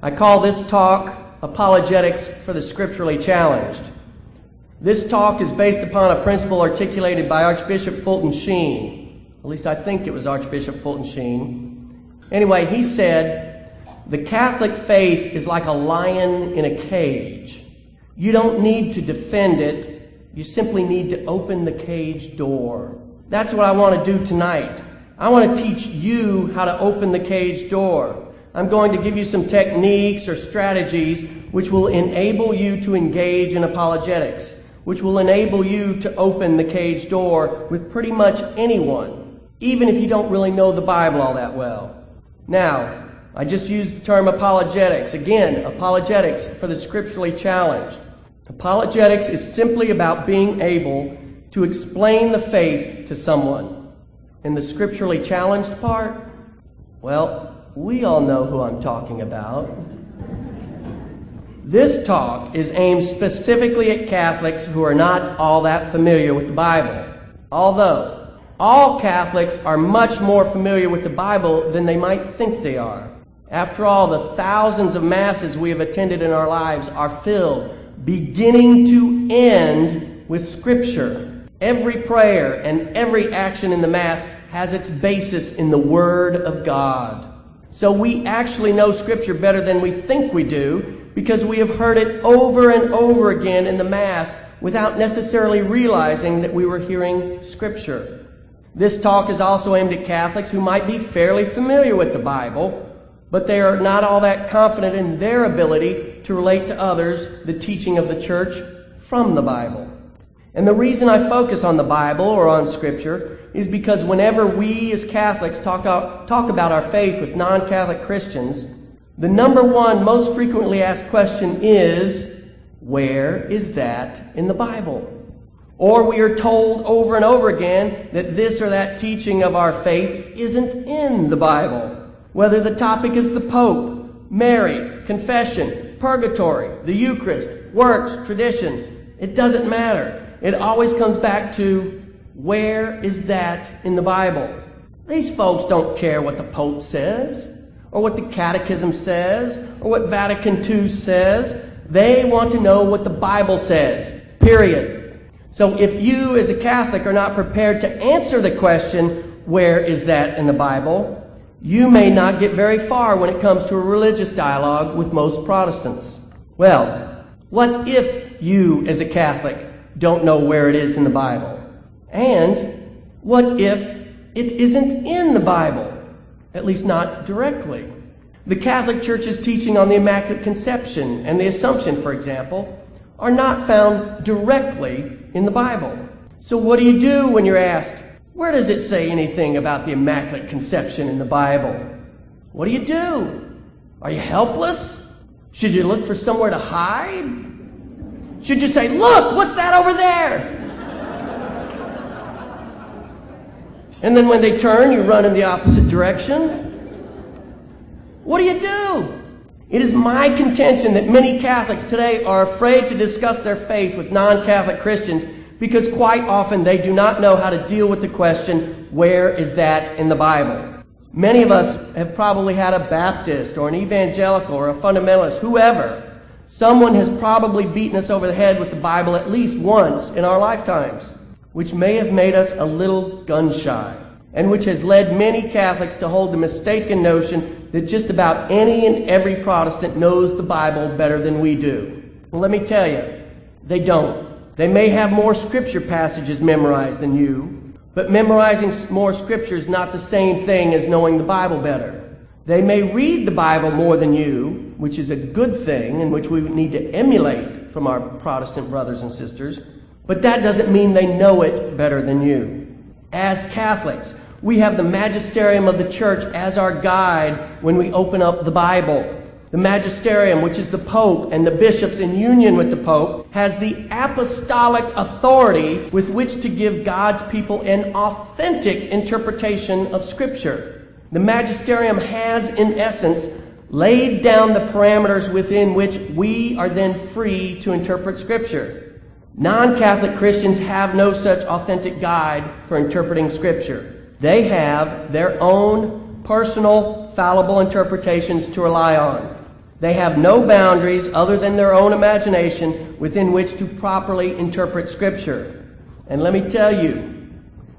I call this talk Apologetics for the Scripturally Challenged. This talk is based upon a principle articulated by Archbishop Fulton Sheen. At least I think it was Archbishop Fulton Sheen. Anyway, he said, The Catholic faith is like a lion in a cage. You don't need to defend it, you simply need to open the cage door. That's what I want to do tonight. I want to teach you how to open the cage door. I'm going to give you some techniques or strategies which will enable you to engage in apologetics, which will enable you to open the cage door with pretty much anyone, even if you don't really know the Bible all that well. Now, I just used the term apologetics. Again, apologetics for the scripturally challenged. Apologetics is simply about being able to explain the faith to someone. In the scripturally challenged part, well, we all know who I'm talking about. This talk is aimed specifically at Catholics who are not all that familiar with the Bible. Although all Catholics are much more familiar with the Bible than they might think they are. After all, the thousands of masses we have attended in our lives are filled, beginning to end, with Scripture. Every prayer and every action in the Mass has its basis in the Word of God. So we actually know Scripture better than we think we do because we have heard it over and over again in the Mass without necessarily realizing that we were hearing Scripture. This talk is also aimed at Catholics who might be fairly familiar with the Bible, but they are not all that confident in their ability to relate to others the teaching of the church from the Bible. And the reason I focus on the Bible or on Scripture is because whenever we as Catholics talk, out, talk about our faith with non Catholic Christians, the number one most frequently asked question is, Where is that in the Bible? Or we are told over and over again that this or that teaching of our faith isn't in the Bible. Whether the topic is the Pope, Mary, confession, purgatory, the Eucharist, works, tradition, it doesn't matter. It always comes back to where is that in the Bible? These folks don't care what the Pope says, or what the Catechism says, or what Vatican II says. They want to know what the Bible says, period. So if you, as a Catholic, are not prepared to answer the question, where is that in the Bible, you may not get very far when it comes to a religious dialogue with most Protestants. Well, what if you, as a Catholic, don't know where it is in the Bible? And what if it isn't in the Bible? At least not directly. The Catholic Church's teaching on the Immaculate Conception and the Assumption, for example, are not found directly in the Bible. So what do you do when you're asked, where does it say anything about the Immaculate Conception in the Bible? What do you do? Are you helpless? Should you look for somewhere to hide? Should you say, look, what's that over there? And then when they turn, you run in the opposite direction. What do you do? It is my contention that many Catholics today are afraid to discuss their faith with non Catholic Christians because quite often they do not know how to deal with the question, where is that in the Bible? Many of us have probably had a Baptist or an evangelical or a fundamentalist, whoever. Someone has probably beaten us over the head with the Bible at least once in our lifetimes which may have made us a little gun shy, and which has led many Catholics to hold the mistaken notion that just about any and every Protestant knows the Bible better than we do. Well, let me tell you, they don't. They may have more scripture passages memorized than you, but memorizing more scripture is not the same thing as knowing the Bible better. They may read the Bible more than you, which is a good thing and which we need to emulate from our Protestant brothers and sisters. But that doesn't mean they know it better than you. As Catholics, we have the magisterium of the church as our guide when we open up the Bible. The magisterium, which is the Pope and the bishops in union with the Pope, has the apostolic authority with which to give God's people an authentic interpretation of Scripture. The magisterium has, in essence, laid down the parameters within which we are then free to interpret Scripture. Non Catholic Christians have no such authentic guide for interpreting Scripture. They have their own personal, fallible interpretations to rely on. They have no boundaries other than their own imagination within which to properly interpret Scripture. And let me tell you,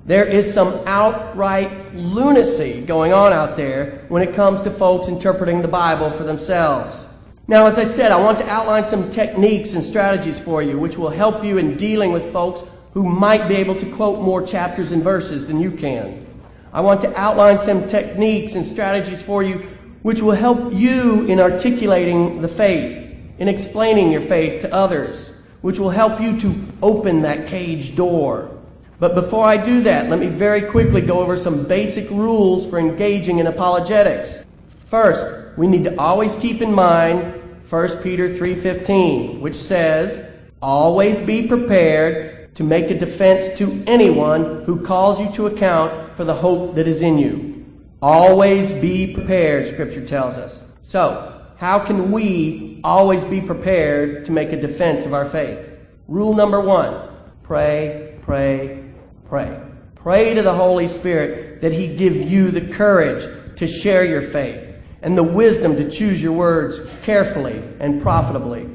there is some outright lunacy going on out there when it comes to folks interpreting the Bible for themselves. Now, as I said, I want to outline some techniques and strategies for you which will help you in dealing with folks who might be able to quote more chapters and verses than you can. I want to outline some techniques and strategies for you which will help you in articulating the faith, in explaining your faith to others, which will help you to open that cage door. But before I do that, let me very quickly go over some basic rules for engaging in apologetics. First, we need to always keep in mind 1 Peter 3:15, which says, "Always be prepared to make a defense to anyone who calls you to account for the hope that is in you." Always be prepared, Scripture tells us. So, how can we always be prepared to make a defense of our faith? Rule number one pray, pray, pray. Pray to the Holy Spirit that He give you the courage to share your faith and the wisdom to choose your words carefully and profitably.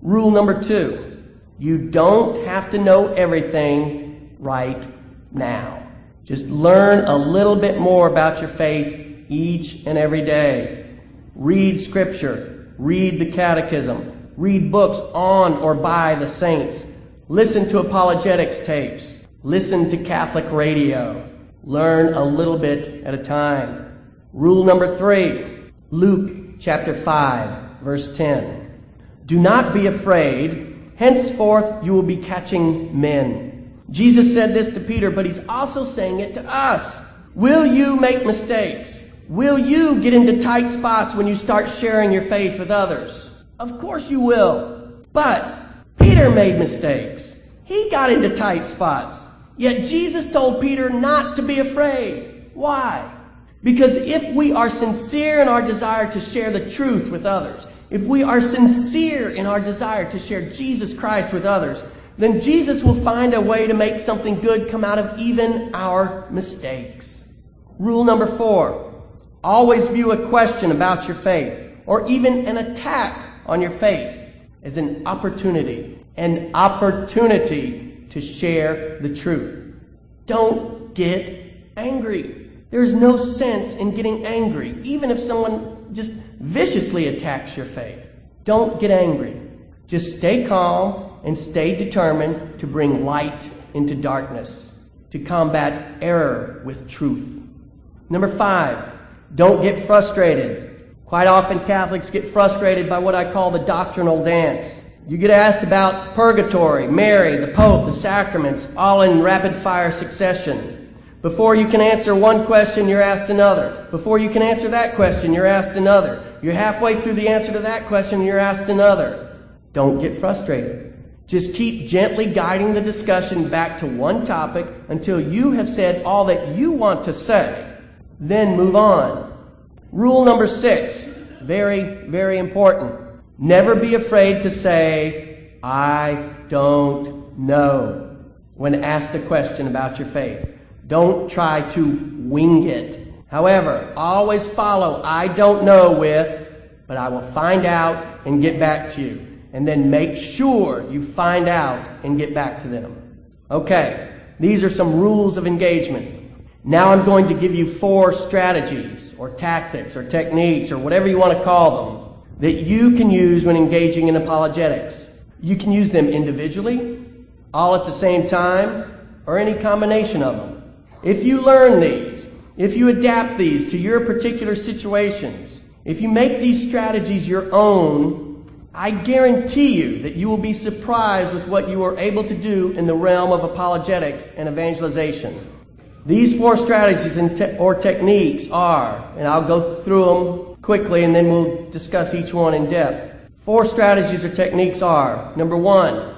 Rule number two you don't have to know everything right now. Just learn a little bit more about your faith each and every day. Read scripture. Read the catechism. Read books on or by the saints. Listen to apologetics tapes. Listen to Catholic radio. Learn a little bit at a time. Rule number three, Luke chapter 5, verse 10. Do not be afraid. Henceforth you will be catching men. Jesus said this to Peter, but he's also saying it to us. Will you make mistakes? Will you get into tight spots when you start sharing your faith with others? Of course you will. But Peter made mistakes. He got into tight spots. Yet Jesus told Peter not to be afraid. Why? Because if we are sincere in our desire to share the truth with others, if we are sincere in our desire to share Jesus Christ with others, then Jesus will find a way to make something good come out of even our mistakes. Rule number four always view a question about your faith or even an attack on your faith as an opportunity, an opportunity to share the truth. Don't get angry. There's no sense in getting angry, even if someone just viciously attacks your faith. Don't get angry. Just stay calm and stay determined to bring light into darkness, to combat error with truth. Number five, don't get frustrated. Quite often Catholics get frustrated by what I call the doctrinal dance. You get asked about purgatory, Mary, the Pope, the sacraments, all in rapid fire succession. Before you can answer one question, you're asked another. Before you can answer that question, you're asked another. You're halfway through the answer to that question, you're asked another. Don't get frustrated. Just keep gently guiding the discussion back to one topic until you have said all that you want to say. Then move on. Rule number six, very, very important. Never be afraid to say, I don't know, when asked a question about your faith. Don't try to wing it. However, always follow I don't know with, but I will find out and get back to you and then make sure you find out and get back to them. Okay, these are some rules of engagement. Now I'm going to give you four strategies or tactics or techniques or whatever you want to call them that you can use when engaging in apologetics. You can use them individually, all at the same time, or any combination of them. If you learn these, if you adapt these to your particular situations, if you make these strategies your own, I guarantee you that you will be surprised with what you are able to do in the realm of apologetics and evangelization. These four strategies te- or techniques are, and I'll go through them quickly and then we'll discuss each one in depth. Four strategies or techniques are number one,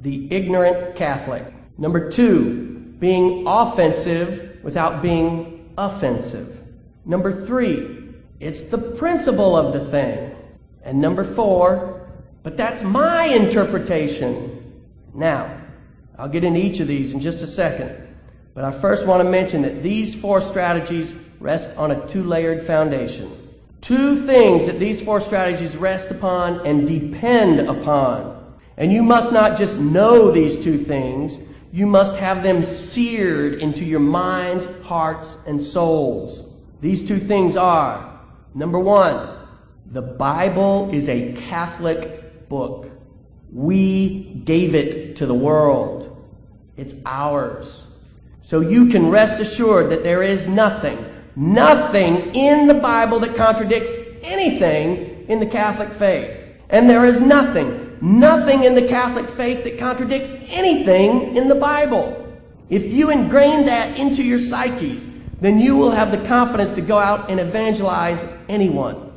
the ignorant Catholic. Number two, being offensive without being offensive. Number three, it's the principle of the thing. And number four, but that's my interpretation. Now, I'll get into each of these in just a second. But I first want to mention that these four strategies rest on a two layered foundation. Two things that these four strategies rest upon and depend upon. And you must not just know these two things, you must have them seared into your minds, hearts, and souls. These two things are number one, the Bible is a Catholic book. We gave it to the world. It's ours. So you can rest assured that there is nothing, nothing in the Bible that contradicts anything in the Catholic faith. And there is nothing, nothing in the Catholic faith that contradicts anything in the Bible. If you ingrain that into your psyches, then you will have the confidence to go out and evangelize anyone.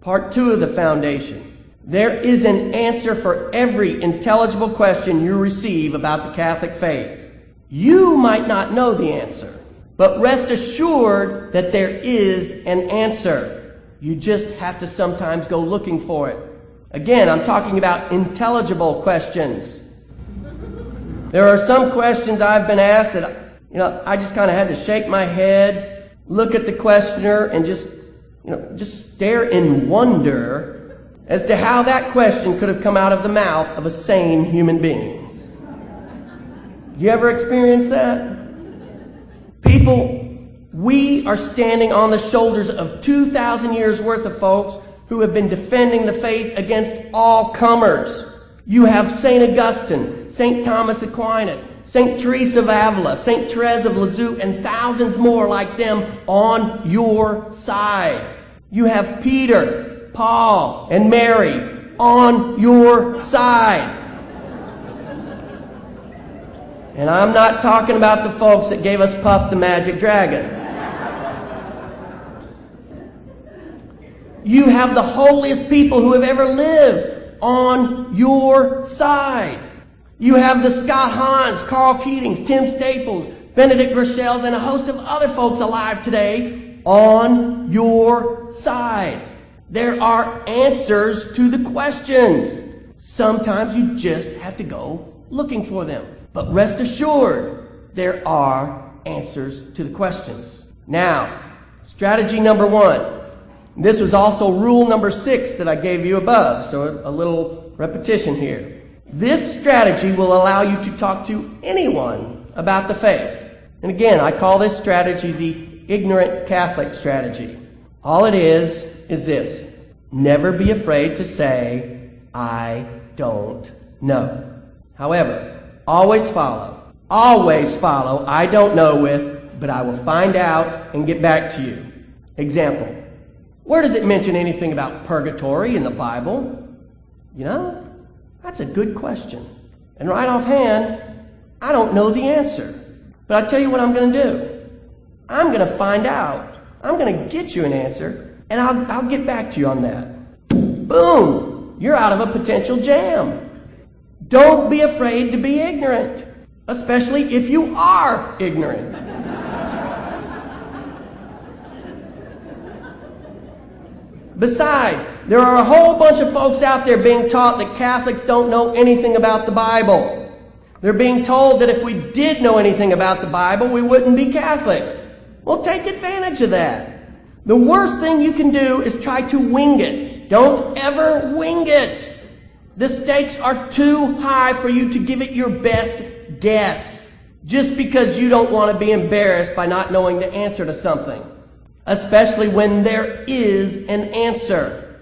Part two of the foundation. There is an answer for every intelligible question you receive about the Catholic faith. You might not know the answer, but rest assured that there is an answer. You just have to sometimes go looking for it. Again, I'm talking about intelligible questions. There are some questions I've been asked that, you know, I just kind of had to shake my head, look at the questioner, and just, you know, just stare in wonder as to how that question could have come out of the mouth of a sane human being. You ever experience that? People, we are standing on the shoulders of 2,000 years worth of folks who have been defending the faith against all comers. You have St. Augustine, St. Thomas Aquinas, St. Teresa of Avila, St. Therese of Lisieux, and thousands more like them on your side. You have Peter, Paul, and Mary on your side. And I'm not talking about the folks that gave us Puff the Magic Dragon. You have the holiest people who have ever lived on your side. You have the Scott Hahns, Karl Keatings, Tim Staples, Benedict Groeschels, and a host of other folks alive today on your side. There are answers to the questions. Sometimes you just have to go looking for them. But rest assured, there are answers to the questions. Now, strategy number one. This was also rule number six that I gave you above, so a little repetition here. This strategy will allow you to talk to anyone about the faith. And again, I call this strategy the ignorant Catholic strategy. All it is is this never be afraid to say, I don't know. However, always follow, always follow, I don't know with, but I will find out and get back to you. Example Where does it mention anything about purgatory in the Bible? You know, that's a good question. And right offhand, I don't know the answer. But I tell you what I'm going to do. I'm going to find out. I'm going to get you an answer and I'll, I'll get back to you on that. Boom! You're out of a potential jam. Don't be afraid to be ignorant, especially if you are ignorant. Besides, there are a whole bunch of folks out there being taught that Catholics don't know anything about the Bible. They're being told that if we did know anything about the Bible, we wouldn't be Catholic. Well, take advantage of that. The worst thing you can do is try to wing it. Don't ever wing it. The stakes are too high for you to give it your best guess. Just because you don't want to be embarrassed by not knowing the answer to something. Especially when there is an answer.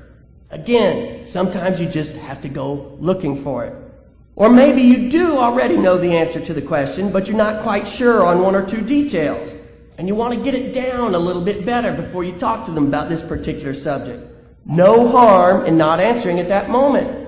Again, sometimes you just have to go looking for it. Or maybe you do already know the answer to the question, but you're not quite sure on one or two details and you want to get it down a little bit better before you talk to them about this particular subject. No harm in not answering at that moment.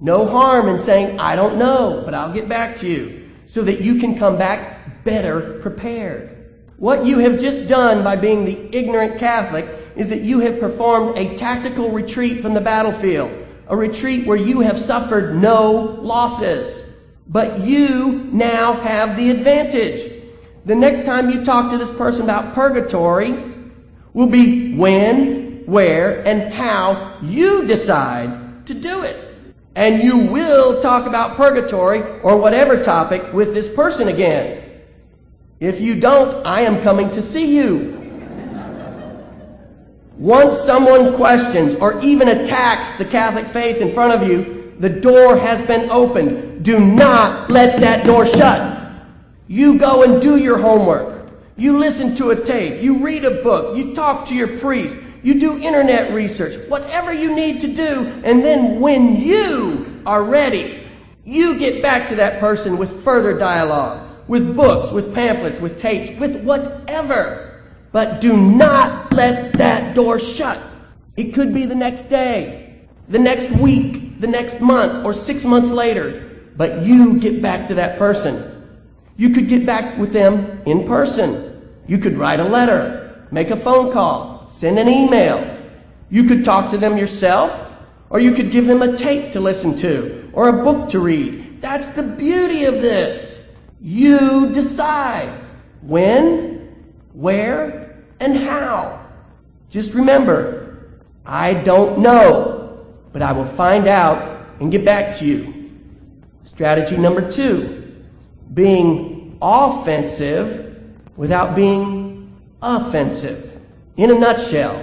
No harm in saying, I don't know, but I'll get back to you, so that you can come back better prepared. What you have just done by being the ignorant Catholic is that you have performed a tactical retreat from the battlefield, a retreat where you have suffered no losses. But you now have the advantage. The next time you talk to this person about purgatory will be when, where, and how you decide to do it. And you will talk about purgatory or whatever topic with this person again. If you don't, I am coming to see you. Once someone questions or even attacks the Catholic faith in front of you, the door has been opened. Do not let that door shut. You go and do your homework. You listen to a tape. You read a book. You talk to your priest. You do internet research. Whatever you need to do. And then when you are ready, you get back to that person with further dialogue, with books, with pamphlets, with tapes, with whatever. But do not let that door shut. It could be the next day, the next week, the next month, or six months later. But you get back to that person. You could get back with them in person. You could write a letter, make a phone call, send an email. You could talk to them yourself, or you could give them a tape to listen to, or a book to read. That's the beauty of this. You decide when, where, and how. Just remember, I don't know, but I will find out and get back to you. Strategy number two, being offensive without being offensive. In a nutshell,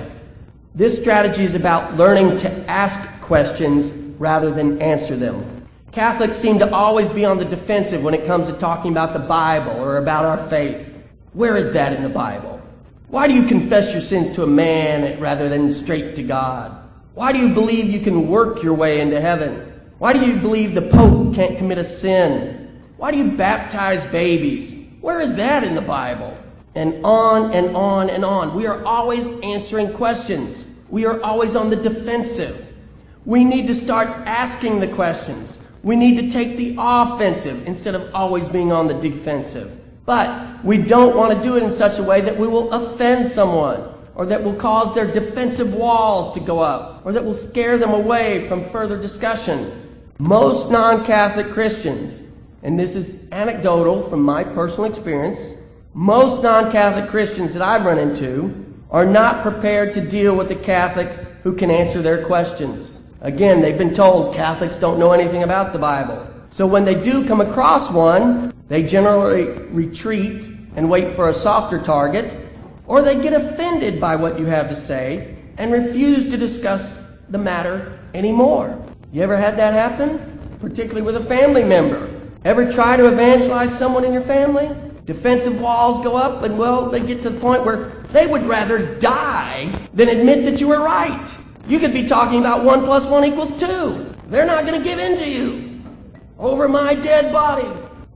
this strategy is about learning to ask questions rather than answer them. Catholics seem to always be on the defensive when it comes to talking about the Bible or about our faith. Where is that in the Bible? Why do you confess your sins to a man rather than straight to God? Why do you believe you can work your way into heaven? Why do you believe the Pope can't commit a sin? Why do you baptize babies? Where is that in the Bible? And on and on and on. We are always answering questions. We are always on the defensive. We need to start asking the questions. We need to take the offensive instead of always being on the defensive. But we don't want to do it in such a way that we will offend someone or that will cause their defensive walls to go up or that will scare them away from further discussion. Most non-Catholic Christians, and this is anecdotal from my personal experience, most non-Catholic Christians that I've run into are not prepared to deal with a Catholic who can answer their questions. Again, they've been told Catholics don't know anything about the Bible. So when they do come across one, they generally retreat and wait for a softer target, or they get offended by what you have to say and refuse to discuss the matter anymore. You ever had that happen? Particularly with a family member. Ever try to evangelize someone in your family? Defensive walls go up, and well, they get to the point where they would rather die than admit that you were right. You could be talking about one plus one equals two. They're not going to give in to you over my dead body.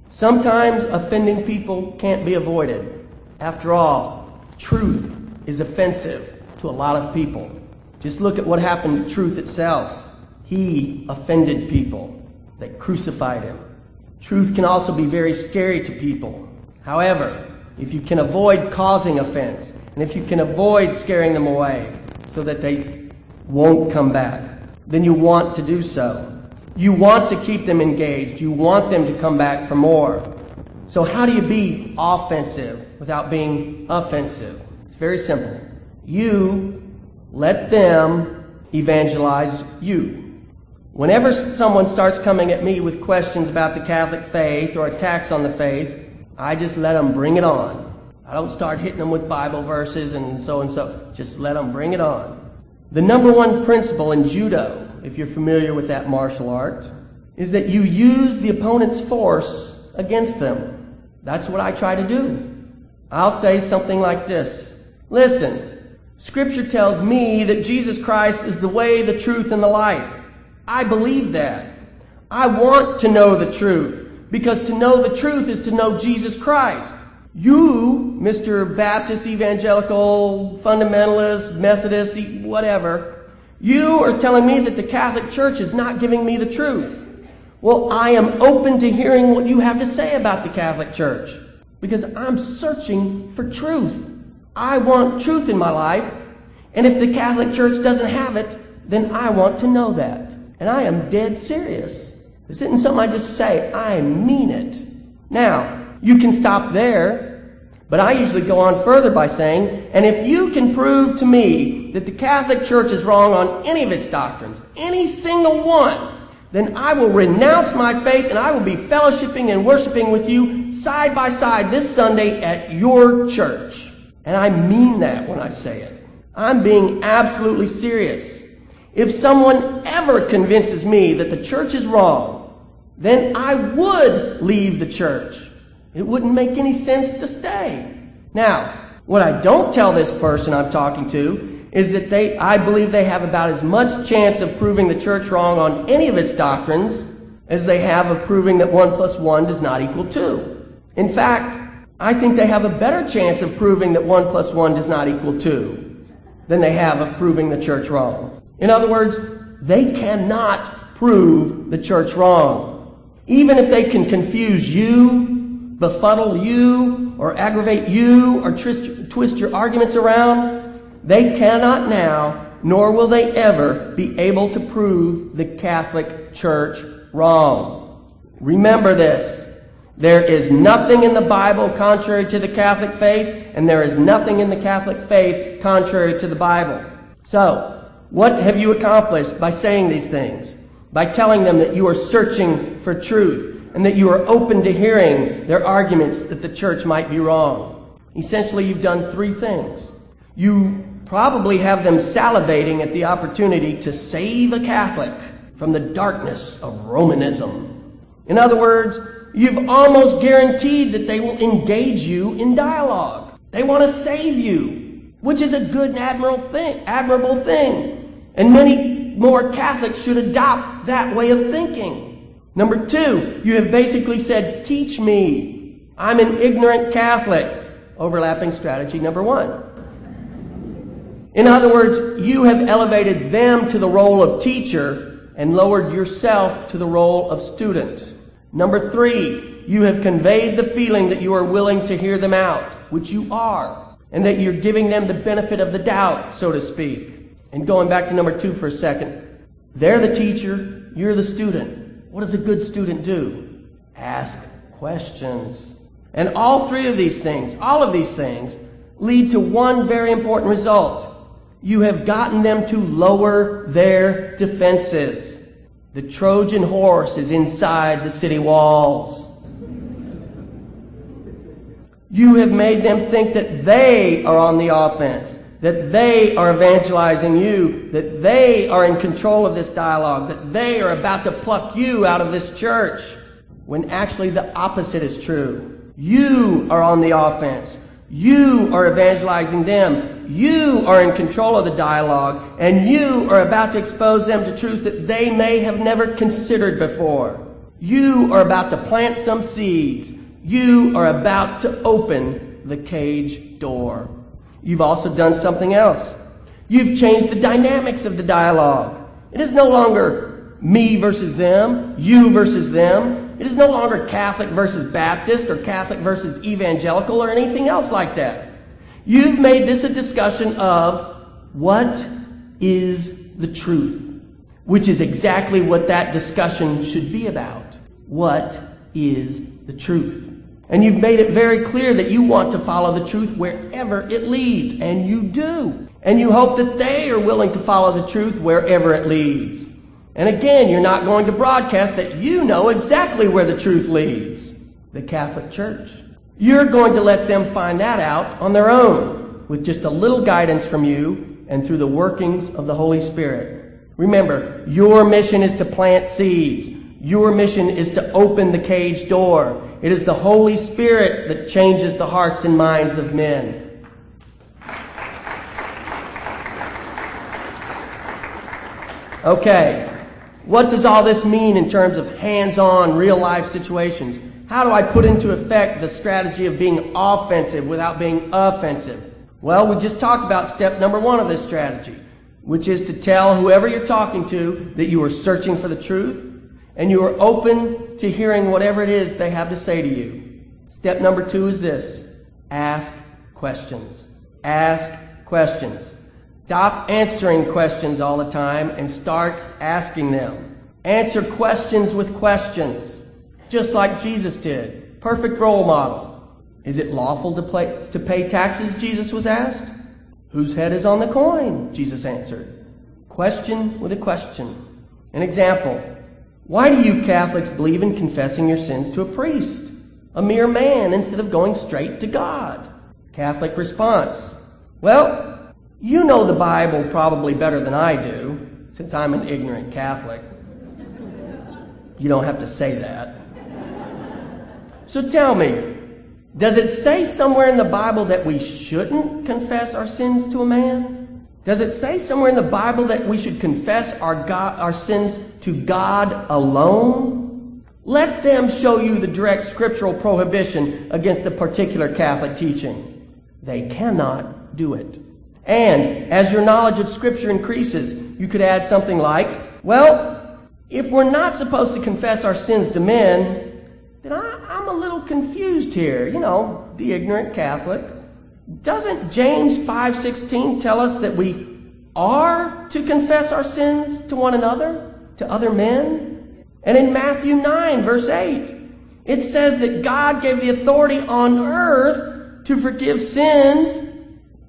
Sometimes offending people can't be avoided. After all, truth is offensive to a lot of people. Just look at what happened to truth itself. He offended people that crucified him. Truth can also be very scary to people. However, if you can avoid causing offense, and if you can avoid scaring them away so that they won't come back, then you want to do so. You want to keep them engaged. You want them to come back for more. So how do you be offensive without being offensive? It's very simple. You let them evangelize you. Whenever someone starts coming at me with questions about the Catholic faith or attacks on the faith, I just let them bring it on. I don't start hitting them with Bible verses and so and so. Just let them bring it on. The number one principle in judo, if you're familiar with that martial art, is that you use the opponent's force against them. That's what I try to do. I'll say something like this. Listen, scripture tells me that Jesus Christ is the way, the truth, and the life. I believe that. I want to know the truth because to know the truth is to know Jesus Christ. You, Mr. Baptist, evangelical, fundamentalist, Methodist, whatever, you are telling me that the Catholic Church is not giving me the truth. Well, I am open to hearing what you have to say about the Catholic Church because I'm searching for truth. I want truth in my life, and if the Catholic Church doesn't have it, then I want to know that. And I am dead serious. This isn't something I just say, I mean it. Now, you can stop there, but I usually go on further by saying, and if you can prove to me that the Catholic Church is wrong on any of its doctrines, any single one, then I will renounce my faith and I will be fellowshipping and worshiping with you side by side this Sunday at your church. And I mean that when I say it. I'm being absolutely serious. If someone ever convinces me that the church is wrong, then I would leave the church. It wouldn't make any sense to stay. Now, what I don't tell this person I'm talking to is that they, I believe they have about as much chance of proving the church wrong on any of its doctrines as they have of proving that 1 plus 1 does not equal 2. In fact, I think they have a better chance of proving that 1 plus 1 does not equal 2 than they have of proving the church wrong. In other words, they cannot prove the church wrong. Even if they can confuse you befuddle you or aggravate you or twist, twist your arguments around, they cannot now, nor will they ever, be able to prove the Catholic Church wrong. Remember this. There is nothing in the Bible contrary to the Catholic faith, and there is nothing in the Catholic faith contrary to the Bible. So, what have you accomplished by saying these things? By telling them that you are searching for truth and that you are open to hearing their arguments that the church might be wrong. Essentially, you've done three things. You probably have them salivating at the opportunity to save a Catholic from the darkness of Romanism. In other words, you've almost guaranteed that they will engage you in dialogue. They want to save you, which is a good and admirable thing, admirable thing. And many more Catholics should adopt that way of thinking. Number two, you have basically said, teach me. I'm an ignorant Catholic. Overlapping strategy number one. In other words, you have elevated them to the role of teacher and lowered yourself to the role of student. Number three, you have conveyed the feeling that you are willing to hear them out, which you are, and that you're giving them the benefit of the doubt, so to speak. And going back to number two for a second, they're the teacher, you're the student. What does a good student do? Ask questions. And all three of these things, all of these things, lead to one very important result. You have gotten them to lower their defenses. The Trojan horse is inside the city walls. You have made them think that they are on the offense that they are evangelizing you, that they are in control of this dialogue, that they are about to pluck you out of this church, when actually the opposite is true. You are on the offense. You are evangelizing them. You are in control of the dialogue, and you are about to expose them to truths that they may have never considered before. You are about to plant some seeds. You are about to open the cage door. You've also done something else. You've changed the dynamics of the dialogue. It is no longer me versus them, you versus them. It is no longer Catholic versus Baptist or Catholic versus evangelical or anything else like that. You've made this a discussion of what is the truth, which is exactly what that discussion should be about. What is the truth? And you've made it very clear that you want to follow the truth wherever it leads. And you do. And you hope that they are willing to follow the truth wherever it leads. And again, you're not going to broadcast that you know exactly where the truth leads. The Catholic Church. You're going to let them find that out on their own with just a little guidance from you and through the workings of the Holy Spirit. Remember, your mission is to plant seeds. Your mission is to open the cage door. It is the Holy Spirit that changes the hearts and minds of men. Okay, what does all this mean in terms of hands on, real life situations? How do I put into effect the strategy of being offensive without being offensive? Well, we just talked about step number one of this strategy, which is to tell whoever you're talking to that you are searching for the truth and you are open to hearing whatever it is they have to say to you. Step number two is this ask questions. Ask questions. Stop answering questions all the time and start asking them. Answer questions with questions, just like Jesus did. Perfect role model. Is it lawful to, play, to pay taxes? Jesus was asked. Whose head is on the coin? Jesus answered. Question with a question. An example. Why do you Catholics believe in confessing your sins to a priest, a mere man, instead of going straight to God? Catholic response. Well, You know the Bible probably better than I do, since I'm an ignorant Catholic. You don't have to say that. So tell me, does it say somewhere in the Bible that we shouldn't confess our sins to a man? Does it say somewhere in the Bible that we should confess our, God, our sins to God alone? Let them show you the direct scriptural prohibition against a particular Catholic teaching. They cannot do it. And as your knowledge of Scripture increases, you could add something like, well, if we're not supposed to confess our sins to men, then I, am a little confused here. You know, the ignorant Catholic. Doesn't James 5.16 tell us that we are to confess our sins to one another, to other men? And in Matthew 9, verse 8, it says that God gave the authority on earth to forgive sins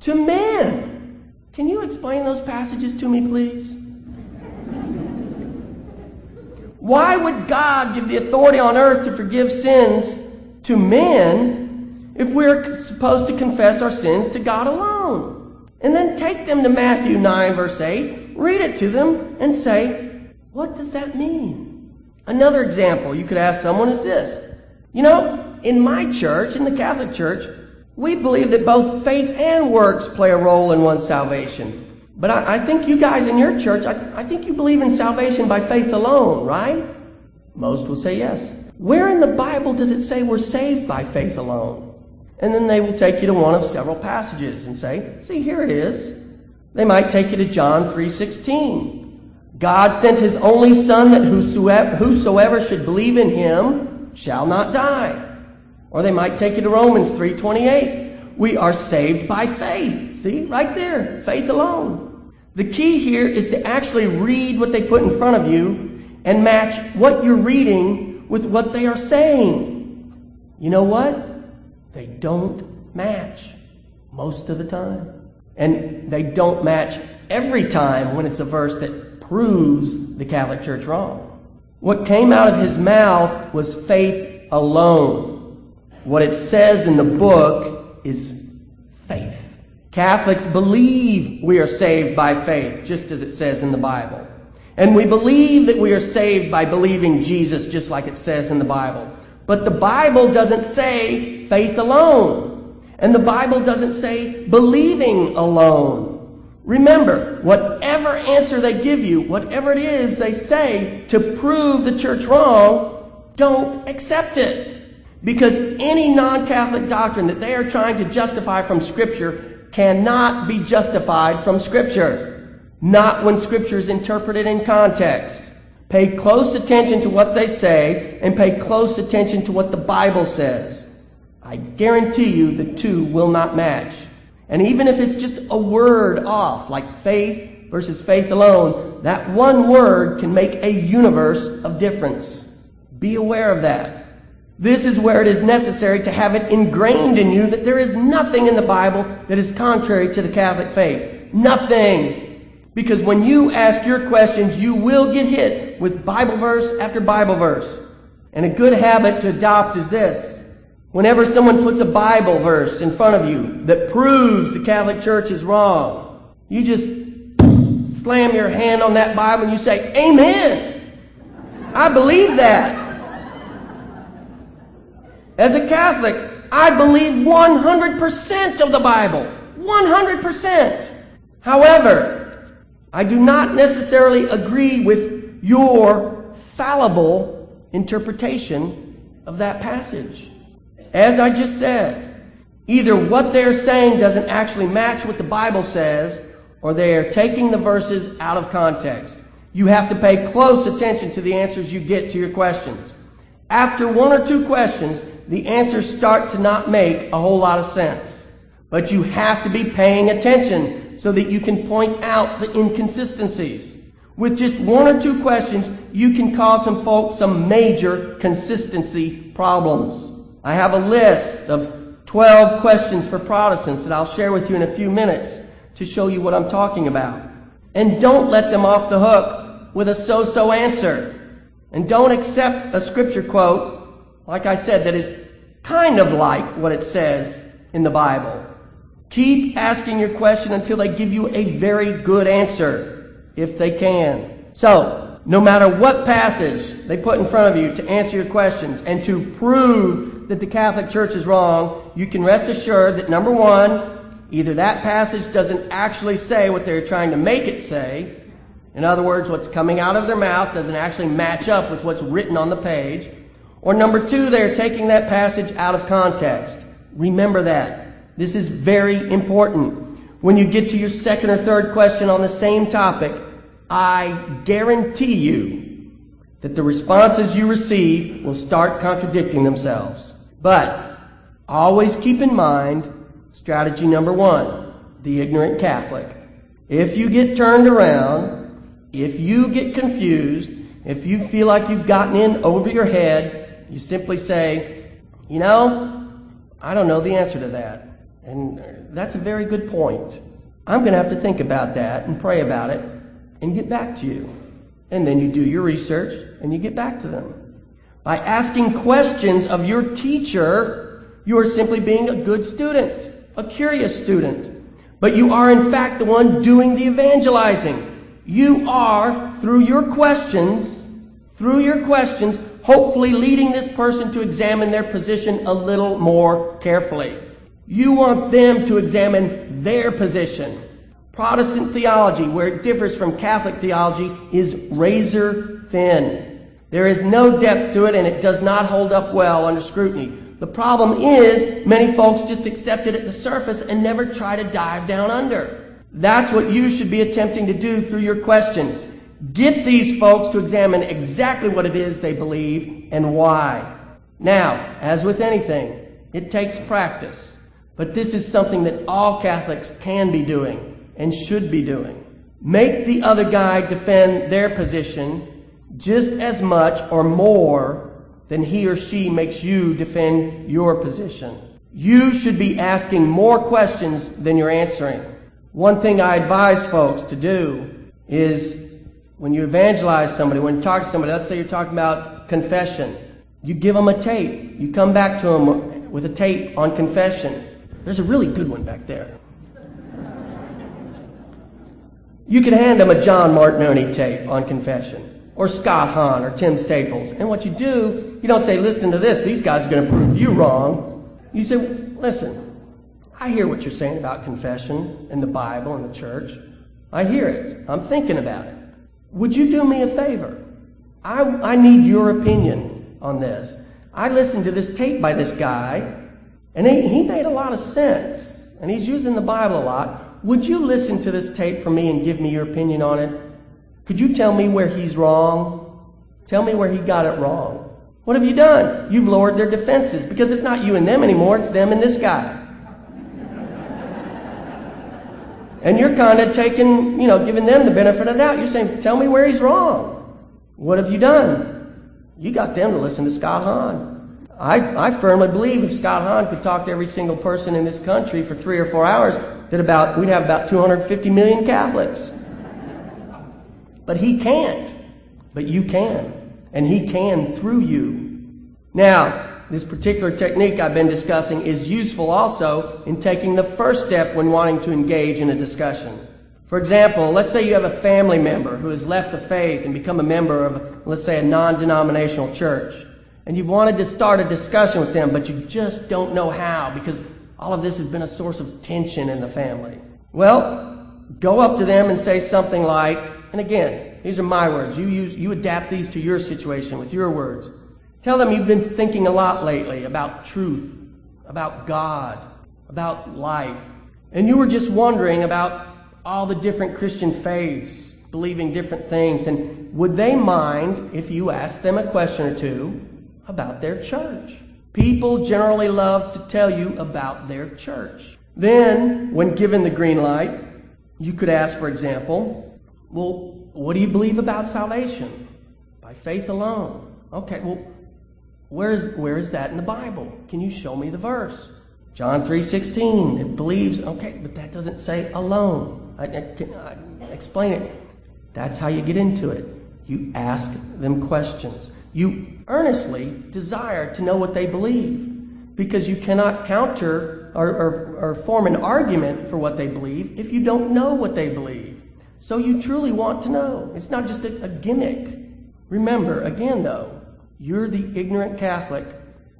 to men. Can you explain those passages to me, please? Why would God give the authority on earth to forgive sins to men if we're supposed to confess our sins to God alone? And then take them to Matthew 9, verse 8, read it to them, and say, What does that mean? Another example you could ask someone is this You know, in my church, in the Catholic Church, we believe that both faith and works play a role in one's salvation. But I, I think you guys in your church, I, I think you believe in salvation by faith alone, right? Most will say yes. Where in the Bible does it say we're saved by faith alone? And then they will take you to one of several passages and say, see, here it is. They might take you to John 3.16. God sent his only son that whosoever, should believe in him shall not die. Or they might take you to Romans 3.28. We are saved by faith. See, right there, faith alone. The key here is to actually read what they put in front of you and match what you're reading with what they are saying. You know what? They don't match most of the time. And they don't match every time when it's a verse that proves the Catholic Church wrong. What came out of his mouth was faith alone. What it says in the book is faith. Catholics believe we are saved by faith, just as it says in the Bible. And we believe that we are saved by believing Jesus, just like it says in the Bible. But the Bible doesn't say faith alone. And the Bible doesn't say believing alone. Remember, whatever answer they give you, whatever it is they say to prove the church wrong, don't accept it. Because any non-Catholic doctrine that they are trying to justify from Scripture cannot be justified from Scripture. Not when Scripture is interpreted in context. Pay close attention to what they say and pay close attention to what the Bible says. I guarantee you the two will not match. And even if it's just a word off, like faith versus faith alone, that one word can make a universe of difference. Be aware of that. This is where it is necessary to have it ingrained in you that there is nothing in the Bible that is contrary to the Catholic faith. Nothing. Because when you ask your questions, you will get hit with Bible verse after Bible verse. And a good habit to adopt is this. Whenever someone puts a Bible verse in front of you that proves the Catholic Church is wrong, you just slam your hand on that Bible and you say, Amen. I believe that. As a Catholic, I believe 100% of the Bible. 100%. However, I do not necessarily agree with your fallible interpretation of that passage. As I just said, either what they're saying doesn't actually match what the Bible says, or they are taking the verses out of context. You have to pay close attention to the answers you get to your questions. After one or two questions, the answers start to not make a whole lot of sense. But you have to be paying attention so that you can point out the inconsistencies. With just one or two questions, you can cause some folks some major consistency problems. I have a list of 12 questions for Protestants that I'll share with you in a few minutes to show you what I'm talking about. And don't let them off the hook with a so-so answer. And don't accept a scripture quote like I said, that is kind of like what it says in the Bible. Keep asking your question until they give you a very good answer, if they can. So, no matter what passage they put in front of you to answer your questions and to prove that the Catholic Church is wrong, you can rest assured that number one, either that passage doesn't actually say what they're trying to make it say, in other words, what's coming out of their mouth doesn't actually match up with what's written on the page, or number two, they're taking that passage out of context. Remember that. This is very important. When you get to your second or third question on the same topic, I guarantee you that the responses you receive will start contradicting themselves. But always keep in mind strategy number one, the ignorant Catholic. If you get turned around, if you get confused, if you feel like you've gotten in over your head, you simply say, you know, I don't know the answer to that. And that's a very good point. I'm going to have to think about that and pray about it and get back to you. And then you do your research and you get back to them. By asking questions of your teacher, you are simply being a good student, a curious student. But you are in fact the one doing the evangelizing. You are, through your questions, through your questions, hopefully leading this person to examine their position a little more carefully. You want them to examine their position. Protestant theology, where it differs from Catholic theology, is razor thin. There is no depth to it and it does not hold up well under scrutiny. The problem is many folks just accept it at the surface and never try to dive down under. That's what you should be attempting to do through your questions. Get these folks to examine exactly what it is they believe and why. Now, as with anything, it takes practice. But this is something that all Catholics can be doing and should be doing. Make the other guy defend their position just as much or more than he or she makes you defend your position. You should be asking more questions than you're answering. One thing I advise folks to do is when you evangelize somebody, when you talk to somebody, let's say you're talking about confession, you give them a tape. You come back to them with a tape on confession. There's a really good one back there. You could hand them a John Martignoni tape on confession, or Scott Hahn, or Tim Staples. And what you do, you don't say, listen to this, these guys are going to prove you wrong. You say, listen, I hear what you're saying about confession and the Bible and the church. I hear it. I'm thinking about it. Would you do me a favor? I, I need your opinion on this. I listened to this tape by this guy, and he, he made a lot of sense. And he's using the Bible a lot. Would you listen to this tape for me and give me your opinion on it? Could you tell me where he's wrong? Tell me where he got it wrong. What have you done? You've lowered their defenses because it's not you and them anymore, it's them and this guy. and you're kind of taking, you know, giving them the benefit of the doubt. You're saying, tell me where he's wrong. What have you done? You got them to listen to Scott Hahn. I, I firmly believe if Scott Hahn could talk to every single person in this country for three or four hours, that about we'd have about 250 million Catholics. But he can't. But you can. And he can through you. Now, this particular technique I've been discussing is useful also in taking the first step when wanting to engage in a discussion. For example, let's say you have a family member who has left the faith and become a member of, let's say, a non-denominational church. And you've wanted to start a discussion with them, but you just don't know how because all of this has been a source of tension in the family. Well, go up to them and say something like, and again, these are my words. You use, you adapt these to your situation with your words. Tell them you've been thinking a lot lately about truth, about God, about life. And you were just wondering about all the different Christian faiths, believing different things. And would they mind if you asked them a question or two about their church? People generally love to tell you about their church. Then, when given the green light, you could ask, for example, well, what do you believe about salvation? By faith alone. Okay, well, where is, where is that in the Bible? Can you show me the verse? John 3.16, it believes, okay, but that doesn't say alone. I, I, I, explain it. That's how you get into it. You ask them questions. You earnestly desire to know what they believe because you cannot counter or, or, or form an argument for what they believe if you don't know what they believe. So you truly want to know. It's not just a, a gimmick. Remember, again though, you're the ignorant Catholic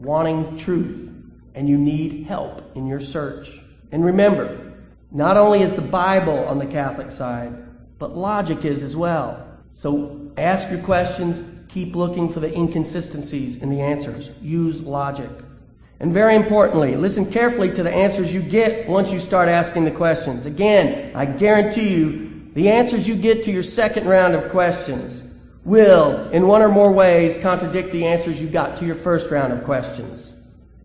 wanting truth, and you need help in your search. And remember, not only is the Bible on the Catholic side, but logic is as well. So ask your questions, keep looking for the inconsistencies in the answers. Use logic. And very importantly, listen carefully to the answers you get once you start asking the questions. Again, I guarantee you, the answers you get to your second round of questions will, in one or more ways, contradict the answers you got to your first round of questions.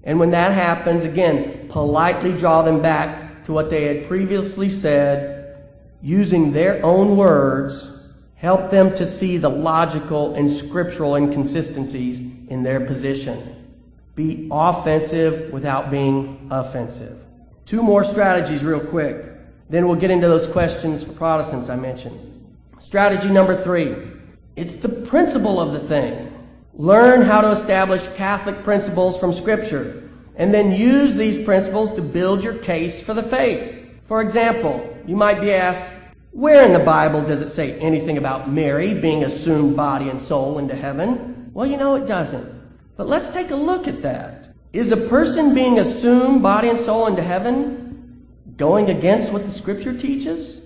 And when that happens, again, politely draw them back to what they had previously said, using their own words, help them to see the logical and scriptural inconsistencies in their position. Be offensive without being offensive. Two more strategies, real quick. Then we'll get into those questions for Protestants I mentioned. Strategy number three it's the principle of the thing. Learn how to establish Catholic principles from Scripture, and then use these principles to build your case for the faith. For example, you might be asked, where in the Bible does it say anything about Mary being assumed body and soul into heaven? Well, you know it doesn't. But let's take a look at that. Is a person being assumed body and soul into heaven going against what the scripture teaches?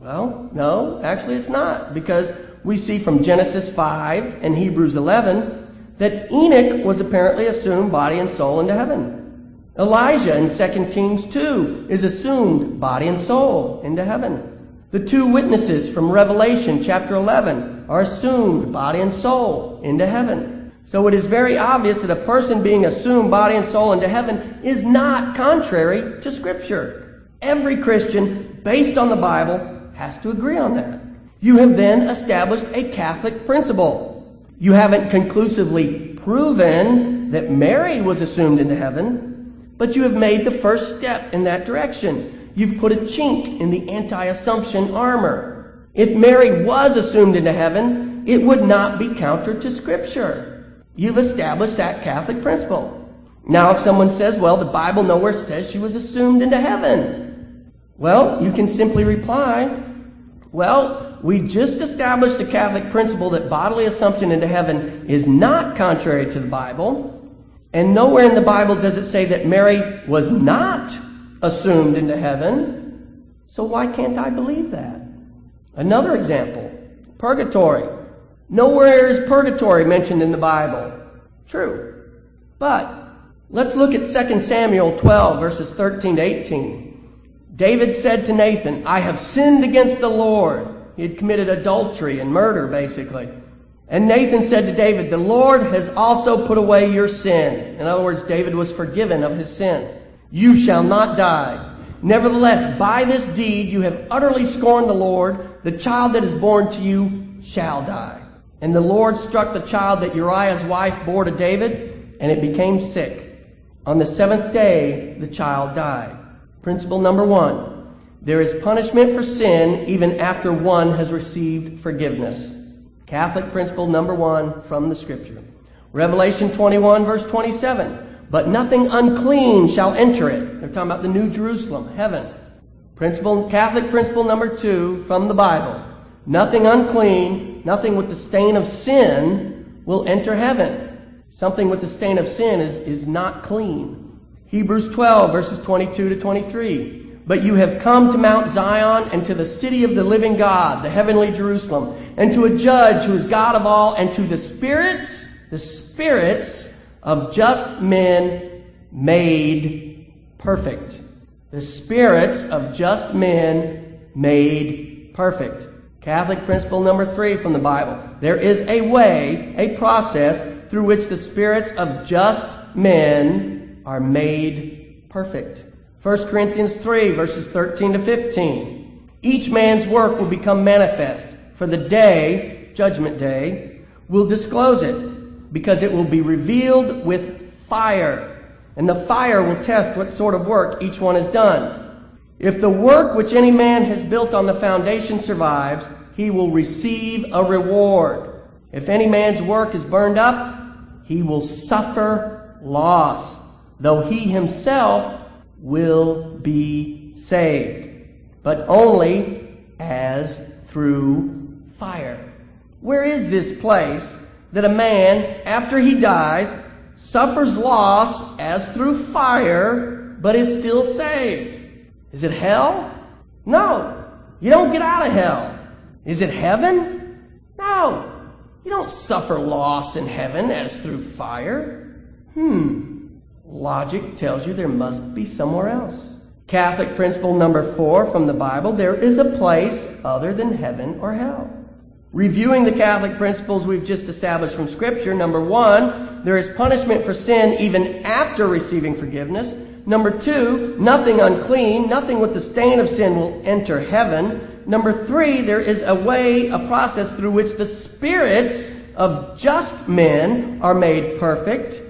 Well, no, actually it's not, because we see from Genesis 5 and Hebrews 11 that Enoch was apparently assumed body and soul into heaven. Elijah in 2 Kings 2 is assumed body and soul into heaven. The two witnesses from Revelation chapter 11 are assumed body and soul into heaven. So it is very obvious that a person being assumed body and soul into heaven is not contrary to Scripture. Every Christian, based on the Bible, has to agree on that. You have then established a Catholic principle. You haven't conclusively proven that Mary was assumed into heaven, but you have made the first step in that direction. You've put a chink in the anti-assumption armor. If Mary was assumed into heaven, it would not be counter to Scripture. You've established that Catholic principle. Now, if someone says, well, the Bible nowhere says she was assumed into heaven, well, you can simply reply, well, we just established the Catholic principle that bodily assumption into heaven is not contrary to the Bible, and nowhere in the Bible does it say that Mary was not assumed into heaven, so why can't I believe that? Another example, purgatory. Nowhere is purgatory mentioned in the Bible. True. But let's look at 2 Samuel 12, verses 13 to 18. David said to Nathan, I have sinned against the Lord. He had committed adultery and murder, basically. And Nathan said to David, The Lord has also put away your sin. In other words, David was forgiven of his sin. You shall not die. Nevertheless, by this deed you have utterly scorned the Lord. The child that is born to you shall die. And the Lord struck the child that Uriah's wife bore to David, and it became sick. On the seventh day, the child died. Principle number one there is punishment for sin even after one has received forgiveness. Catholic principle number one from the scripture. Revelation 21, verse 27. But nothing unclean shall enter it. They're talking about the New Jerusalem, heaven. Principle, Catholic principle number two from the Bible. Nothing unclean, nothing with the stain of sin will enter heaven. Something with the stain of sin is, is not clean. Hebrews 12, verses 22 to 23. But you have come to Mount Zion and to the city of the living God, the heavenly Jerusalem, and to a judge who is God of all, and to the spirits, the spirits of just men made perfect. The spirits of just men made perfect. Catholic principle number three from the Bible. There is a way, a process through which the spirits of just men are made perfect. 1 Corinthians 3 verses 13 to 15. Each man's work will become manifest, for the day, judgment day, will disclose it, because it will be revealed with fire. And the fire will test what sort of work each one has done. If the work which any man has built on the foundation survives, he will receive a reward. If any man's work is burned up, he will suffer loss, though he himself will be saved, but only as through fire. Where is this place that a man, after he dies, suffers loss as through fire, but is still saved? Is it hell? No. You don't get out of hell. Is it heaven? No. You don't suffer loss in heaven as through fire. Hmm. Logic tells you there must be somewhere else. Catholic principle number four from the Bible there is a place other than heaven or hell. Reviewing the Catholic principles we've just established from Scripture, number one, there is punishment for sin even after receiving forgiveness. Number two, nothing unclean, nothing with the stain of sin will enter heaven. Number three, there is a way, a process through which the spirits of just men are made perfect.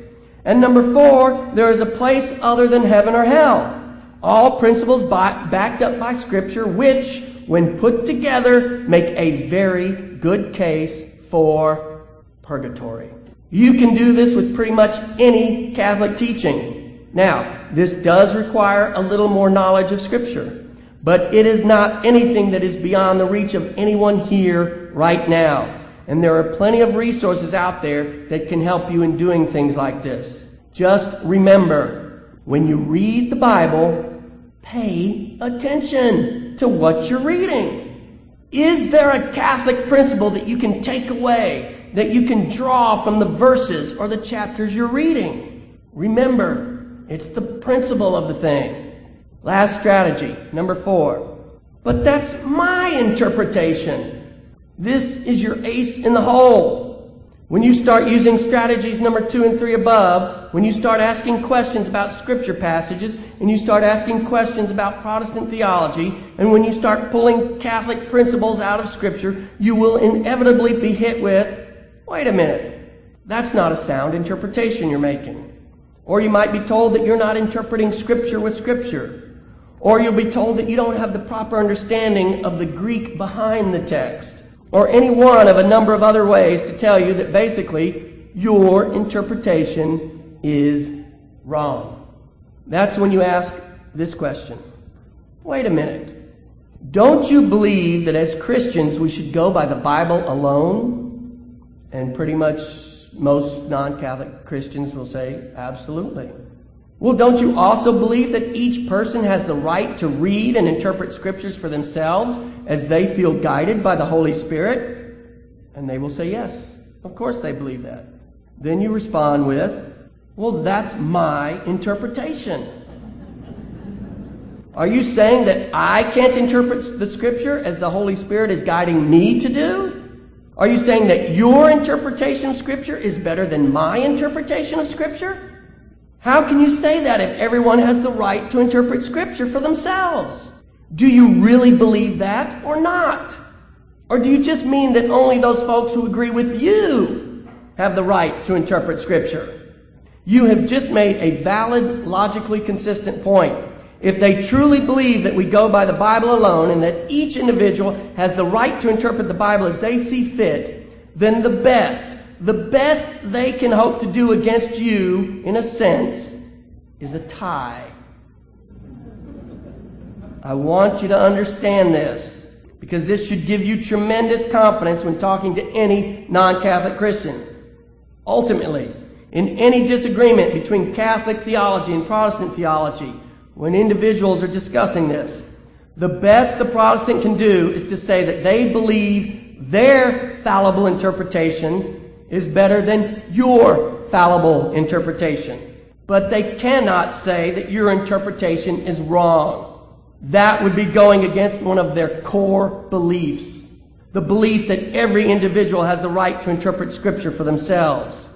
And number four, there is a place other than heaven or hell. All principles backed up by scripture, which, when put together, make a very good case for purgatory. You can do this with pretty much any Catholic teaching. Now, this does require a little more knowledge of scripture. But it is not anything that is beyond the reach of anyone here right now. And there are plenty of resources out there that can help you in doing things like this. Just remember, when you read the Bible, pay attention to what you're reading. Is there a Catholic principle that you can take away, that you can draw from the verses or the chapters you're reading? Remember, it's the principle of the thing. Last strategy, number four. But that's my interpretation. This is your ace in the hole. When you start using strategies number two and three above, when you start asking questions about scripture passages, and you start asking questions about Protestant theology, and when you start pulling Catholic principles out of scripture, you will inevitably be hit with, wait a minute, that's not a sound interpretation you're making. Or you might be told that you're not interpreting scripture with scripture. Or you'll be told that you don't have the proper understanding of the Greek behind the text. Or any one of a number of other ways to tell you that basically your interpretation is wrong. That's when you ask this question. Wait a minute. Don't you believe that as Christians we should go by the Bible alone? And pretty much most non Catholic Christians will say, absolutely. Well, don't you also believe that each person has the right to read and interpret scriptures for themselves as they feel guided by the Holy Spirit? And they will say, yes. Of course they believe that. Then you respond with, well, that's my interpretation. Are you saying that I can't interpret the scripture as the Holy Spirit is guiding me to do? Are you saying that your interpretation of scripture is better than my interpretation of scripture? How can you say that if everyone has the right to interpret Scripture for themselves? Do you really believe that or not? Or do you just mean that only those folks who agree with you have the right to interpret Scripture? You have just made a valid, logically consistent point. If they truly believe that we go by the Bible alone and that each individual has the right to interpret the Bible as they see fit, then the best, the best they can hope to do against you, in a sense, is a tie. I want you to understand this because this should give you tremendous confidence when talking to any non Catholic Christian. Ultimately, in any disagreement between Catholic theology and Protestant theology, when individuals are discussing this, the best the Protestant can do is to say that they believe their fallible interpretation is better than your fallible interpretation. But they cannot say that your interpretation is wrong. That would be going against one of their core beliefs. The belief that every individual has the right to interpret scripture for themselves.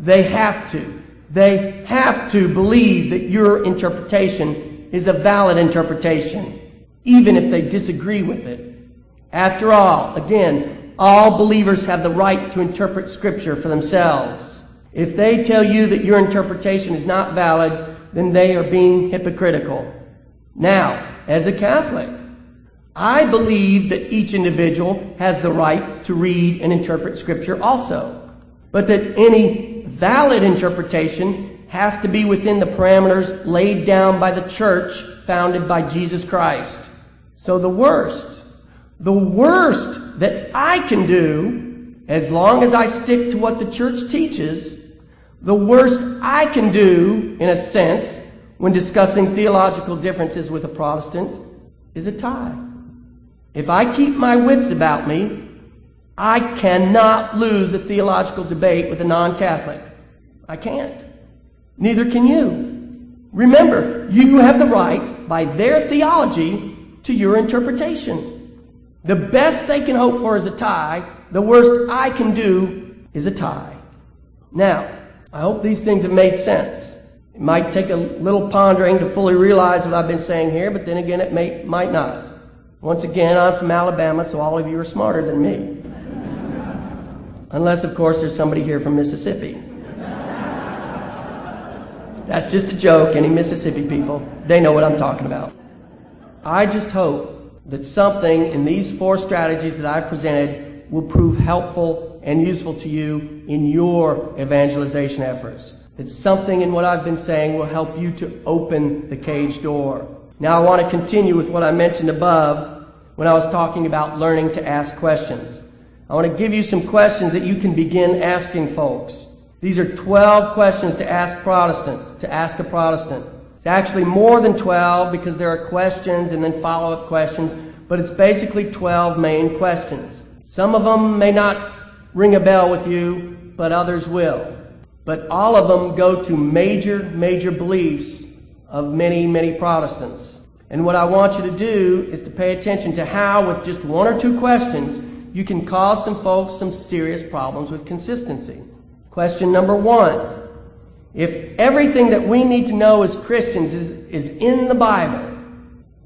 They have to. They have to believe that your interpretation is a valid interpretation, even if they disagree with it. After all, again, all believers have the right to interpret Scripture for themselves. If they tell you that your interpretation is not valid, then they are being hypocritical. Now, as a Catholic, I believe that each individual has the right to read and interpret Scripture also, but that any valid interpretation has to be within the parameters laid down by the church founded by Jesus Christ. So the worst, the worst that I can do, as long as I stick to what the church teaches, the worst I can do, in a sense, when discussing theological differences with a Protestant, is a tie. If I keep my wits about me, I cannot lose a theological debate with a non Catholic. I can't. Neither can you. Remember, you have the right, by their theology, to your interpretation. The best they can hope for is a tie. The worst I can do is a tie. Now, I hope these things have made sense. It might take a little pondering to fully realize what I've been saying here, but then again, it may, might not. Once again, I'm from Alabama, so all of you are smarter than me. Unless, of course, there's somebody here from Mississippi. That's just a joke. Any Mississippi people, they know what I'm talking about. I just hope that something in these four strategies that I've presented will prove helpful and useful to you in your evangelization efforts. That something in what I've been saying will help you to open the cage door. Now I want to continue with what I mentioned above when I was talking about learning to ask questions. I want to give you some questions that you can begin asking folks. These are 12 questions to ask Protestants, to ask a Protestant. It's actually more than 12 because there are questions and then follow up questions, but it's basically 12 main questions. Some of them may not ring a bell with you, but others will. But all of them go to major, major beliefs of many, many Protestants. And what I want you to do is to pay attention to how, with just one or two questions, you can cause some folks some serious problems with consistency. Question number one. If everything that we need to know as Christians is, is in the Bible,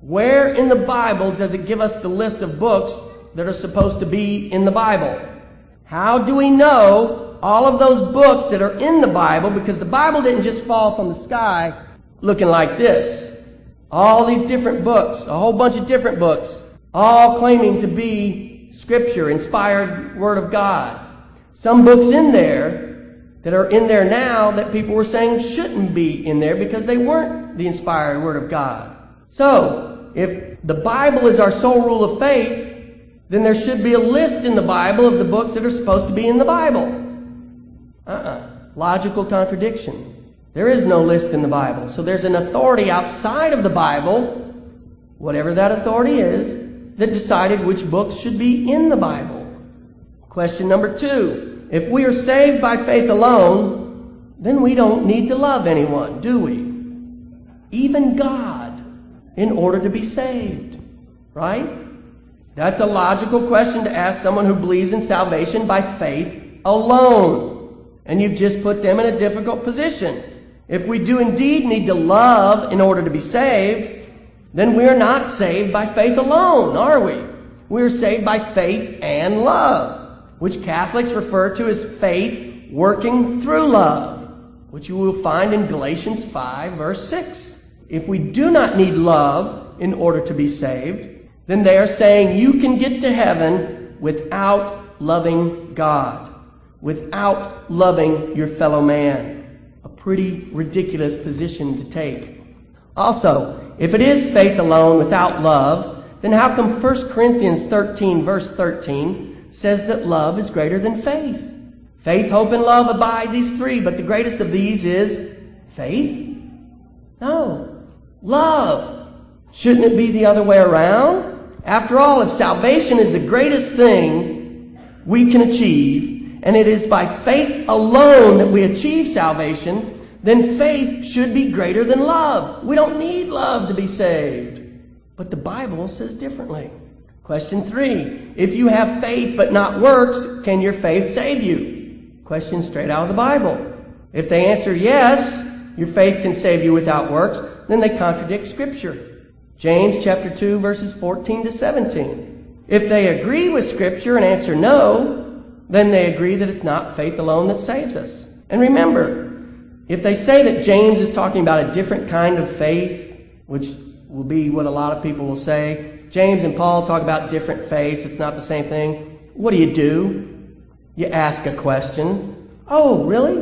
where in the Bible does it give us the list of books that are supposed to be in the Bible? How do we know all of those books that are in the Bible? Because the Bible didn't just fall from the sky looking like this. All these different books, a whole bunch of different books, all claiming to be Scripture, inspired Word of God. Some books in there that are in there now that people were saying shouldn't be in there because they weren't the inspired Word of God. So, if the Bible is our sole rule of faith, then there should be a list in the Bible of the books that are supposed to be in the Bible. Uh-uh. Logical contradiction. There is no list in the Bible. So there's an authority outside of the Bible, whatever that authority is, that decided which books should be in the Bible. Question number two. If we are saved by faith alone, then we don't need to love anyone, do we? Even God, in order to be saved. Right? That's a logical question to ask someone who believes in salvation by faith alone. And you've just put them in a difficult position. If we do indeed need to love in order to be saved, then we're not saved by faith alone, are we? We're saved by faith and love which Catholics refer to as faith working through love, which you will find in Galatians 5, verse 6. If we do not need love in order to be saved, then they are saying you can get to heaven without loving God, without loving your fellow man. A pretty ridiculous position to take. Also, if it is faith alone without love, then how come 1 Corinthians 13, verse 13, says that love is greater than faith. Faith, hope, and love abide these three, but the greatest of these is faith? No. Love. Shouldn't it be the other way around? After all, if salvation is the greatest thing we can achieve, and it is by faith alone that we achieve salvation, then faith should be greater than love. We don't need love to be saved. But the Bible says differently. Question three. If you have faith but not works, can your faith save you? Question straight out of the Bible. If they answer yes, your faith can save you without works, then they contradict Scripture. James chapter 2 verses 14 to 17. If they agree with Scripture and answer no, then they agree that it's not faith alone that saves us. And remember, if they say that James is talking about a different kind of faith, which will be what a lot of people will say, James and Paul talk about different faiths. It's not the same thing. What do you do? You ask a question. Oh, really?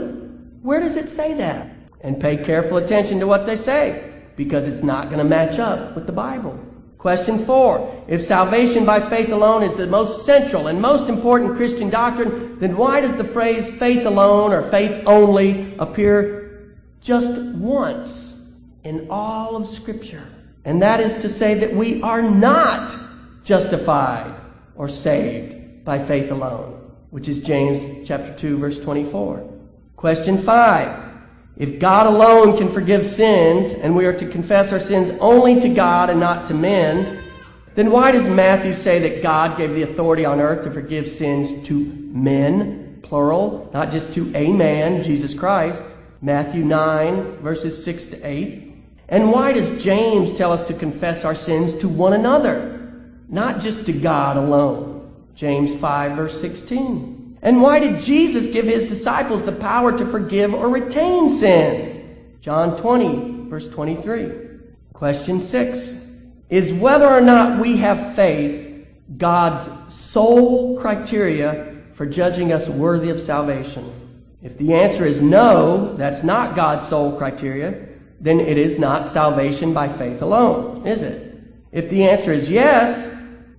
Where does it say that? And pay careful attention to what they say, because it's not going to match up with the Bible. Question four. If salvation by faith alone is the most central and most important Christian doctrine, then why does the phrase faith alone or faith only appear just once in all of Scripture? And that is to say that we are not justified or saved by faith alone, which is James chapter 2 verse 24. Question 5. If God alone can forgive sins, and we are to confess our sins only to God and not to men, then why does Matthew say that God gave the authority on earth to forgive sins to men, plural, not just to a man, Jesus Christ? Matthew 9, verses 6 to 8. And why does James tell us to confess our sins to one another, not just to God alone? James 5, verse 16. And why did Jesus give his disciples the power to forgive or retain sins? John 20, verse 23. Question 6. Is whether or not we have faith God's sole criteria for judging us worthy of salvation? If the answer is no, that's not God's sole criteria, then it is not salvation by faith alone, is it? If the answer is yes,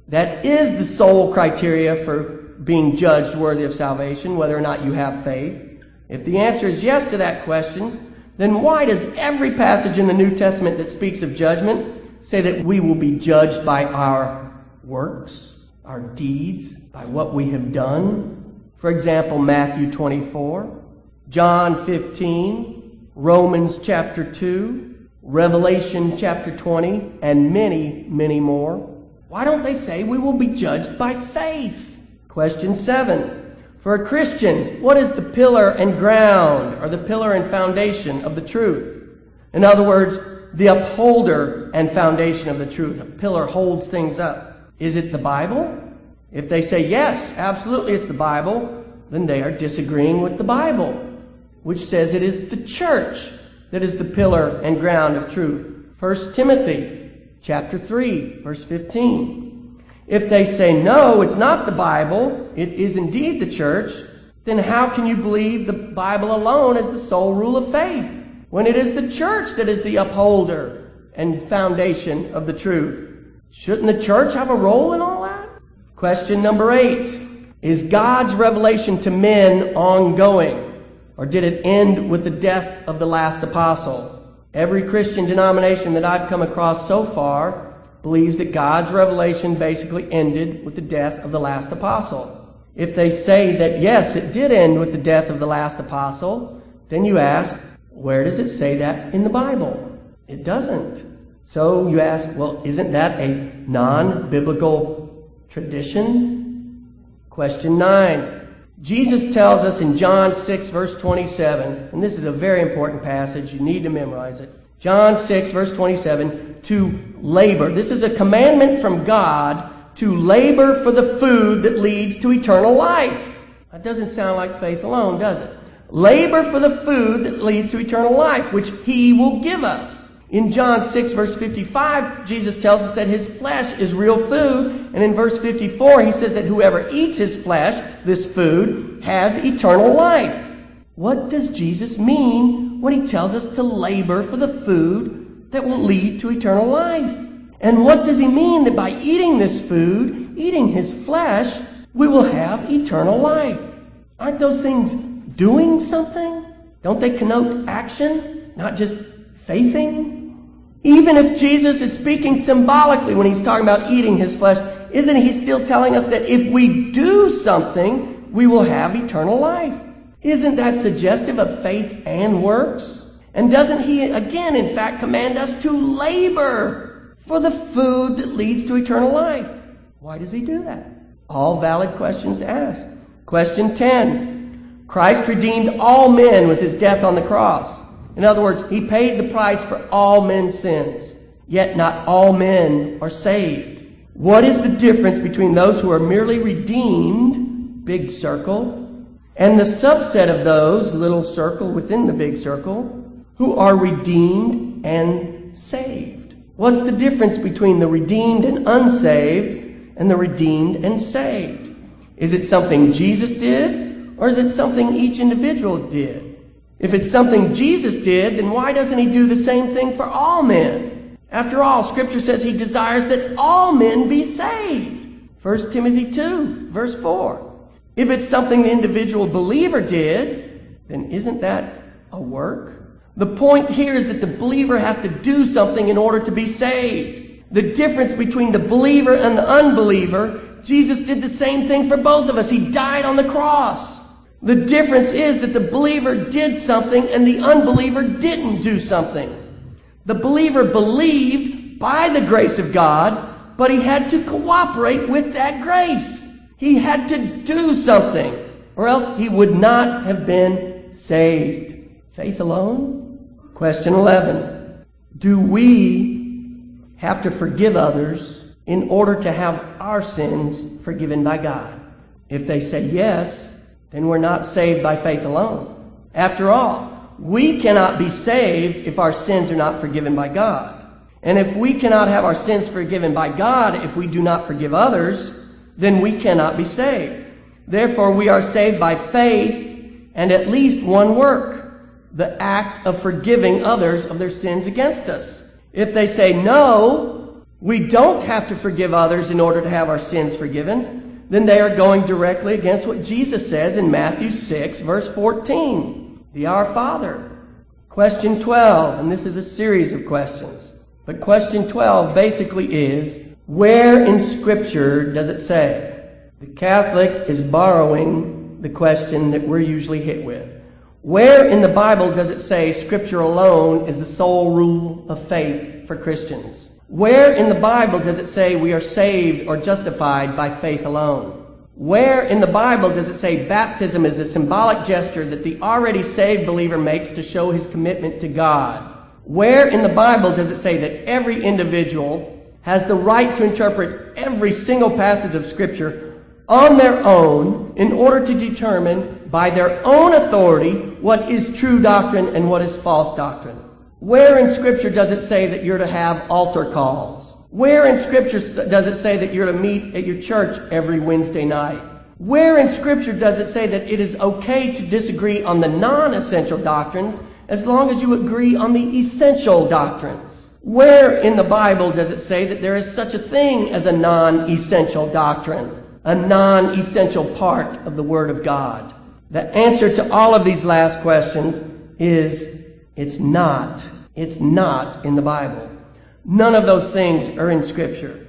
that is the sole criteria for being judged worthy of salvation, whether or not you have faith? If the answer is yes to that question, then why does every passage in the New Testament that speaks of judgment say that we will be judged by our works, our deeds, by what we have done? For example, Matthew 24, John 15, Romans chapter 2, Revelation chapter 20, and many, many more. Why don't they say we will be judged by faith? Question seven. For a Christian, what is the pillar and ground, or the pillar and foundation of the truth? In other words, the upholder and foundation of the truth. A pillar holds things up. Is it the Bible? If they say yes, absolutely it's the Bible, then they are disagreeing with the Bible, which says it is the church that is the pillar and ground of truth. 1 Timothy chapter 3, verse 15. If they say, no, it's not the Bible, it is indeed the church, then how can you believe the Bible alone as the sole rule of faith when it is the church that is the upholder and foundation of the truth? Shouldn't the church have a role in all that? Question number eight. Is God's revelation to men ongoing? Or did it end with the death of the last apostle? Every Christian denomination that I've come across so far believes that God's revelation basically ended with the death of the last apostle. If they say that yes, it did end with the death of the last apostle, then you ask, where does it say that in the Bible? It doesn't. So you ask, well, isn't that a non biblical tradition? Question 9. Jesus tells us in John 6, verse 27, and this is a very important passage, you need to memorize it. John 6, verse 27, to labor. This is a commandment from God to labor for the food that leads to eternal life. That doesn't sound like faith alone, does it? Labor for the food that leads to eternal life, which He will give us. In John 6, verse 55, Jesus tells us that His flesh is real food. And in verse 54, He says that whoever eats His flesh, this food, has eternal life. What does Jesus mean when he tells us to labor for the food that will lead to eternal life? And what does he mean that by eating this food, eating his flesh, we will have eternal life? Aren't those things doing something? Don't they connote action, not just faithing? Even if Jesus is speaking symbolically when he's talking about eating his flesh, isn't he still telling us that if we do something, we will have eternal life? Isn't that suggestive of faith and works? And doesn't he again, in fact, command us to labor for the food that leads to eternal life? Why does he do that? All valid questions to ask. Question 10. Christ redeemed all men with his death on the cross. In other words, he paid the price for all men's sins. Yet not all men are saved. What is the difference between those who are merely redeemed, big circle, and the subset of those, little circle within the big circle, who are redeemed and saved. What's the difference between the redeemed and unsaved and the redeemed and saved? Is it something Jesus did or is it something each individual did? If it's something Jesus did, then why doesn't he do the same thing for all men? After all, scripture says he desires that all men be saved. 1 Timothy 2, verse 4. If it's something the individual believer did, then isn't that a work? The point here is that the believer has to do something in order to be saved. The difference between the believer and the unbeliever, Jesus did the same thing for both of us. He died on the cross. The difference is that the believer did something and the unbeliever didn't do something. The believer believed by the grace of God, but he had to cooperate with that grace. He had to do something, or else he would not have been saved. Faith alone? Question 11. Do we have to forgive others in order to have our sins forgiven by God? If they say yes, then we're not saved by faith alone. After all, we cannot be saved if our sins are not forgiven by God. And if we cannot have our sins forgiven by God if we do not forgive others, then we cannot be saved. Therefore, we are saved by faith and at least one work the act of forgiving others of their sins against us. If they say no, we don't have to forgive others in order to have our sins forgiven, then they are going directly against what Jesus says in Matthew 6, verse 14. Be Our Father. Question 12, and this is a series of questions. But question 12 basically is, where in Scripture does it say? The Catholic is borrowing the question that we're usually hit with. Where in the Bible does it say Scripture alone is the sole rule of faith for Christians? Where in the Bible does it say we are saved or justified by faith alone? Where in the Bible does it say baptism is a symbolic gesture that the already saved believer makes to show his commitment to God? Where in the Bible does it say that every individual has the right to interpret every single passage of Scripture on their own in order to determine by their own authority what is true doctrine and what is false doctrine. Where in Scripture does it say that you're to have altar calls? Where in Scripture does it say that you're to meet at your church every Wednesday night? Where in Scripture does it say that it is okay to disagree on the non essential doctrines as long as you agree on the essential doctrines? Where in the Bible does it say that there is such a thing as a non essential doctrine, a non essential part of the Word of God? The answer to all of these last questions is it's not. It's not in the Bible. None of those things are in Scripture.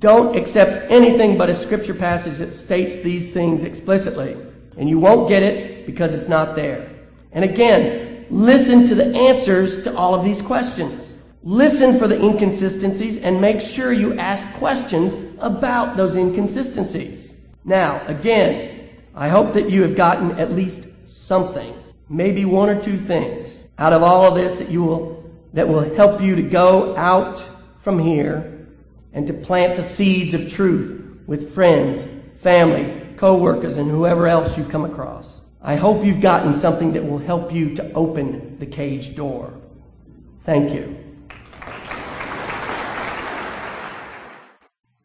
Don't accept anything but a Scripture passage that states these things explicitly. And you won't get it because it's not there. And again, listen to the answers to all of these questions. Listen for the inconsistencies and make sure you ask questions about those inconsistencies. Now, again, I hope that you have gotten at least something, maybe one or two things out of all of this that you will, that will help you to go out from here and to plant the seeds of truth with friends, family, co-workers, and whoever else you come across. I hope you've gotten something that will help you to open the cage door. Thank you.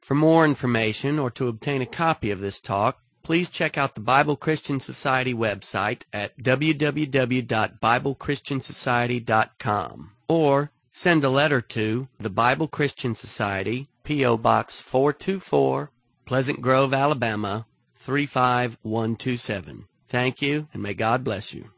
For more information or to obtain a copy of this talk, please check out the Bible Christian Society website at www.biblechristiansociety.com or send a letter to the Bible Christian Society, P.O. Box 424, Pleasant Grove, Alabama 35127. Thank you, and may God bless you.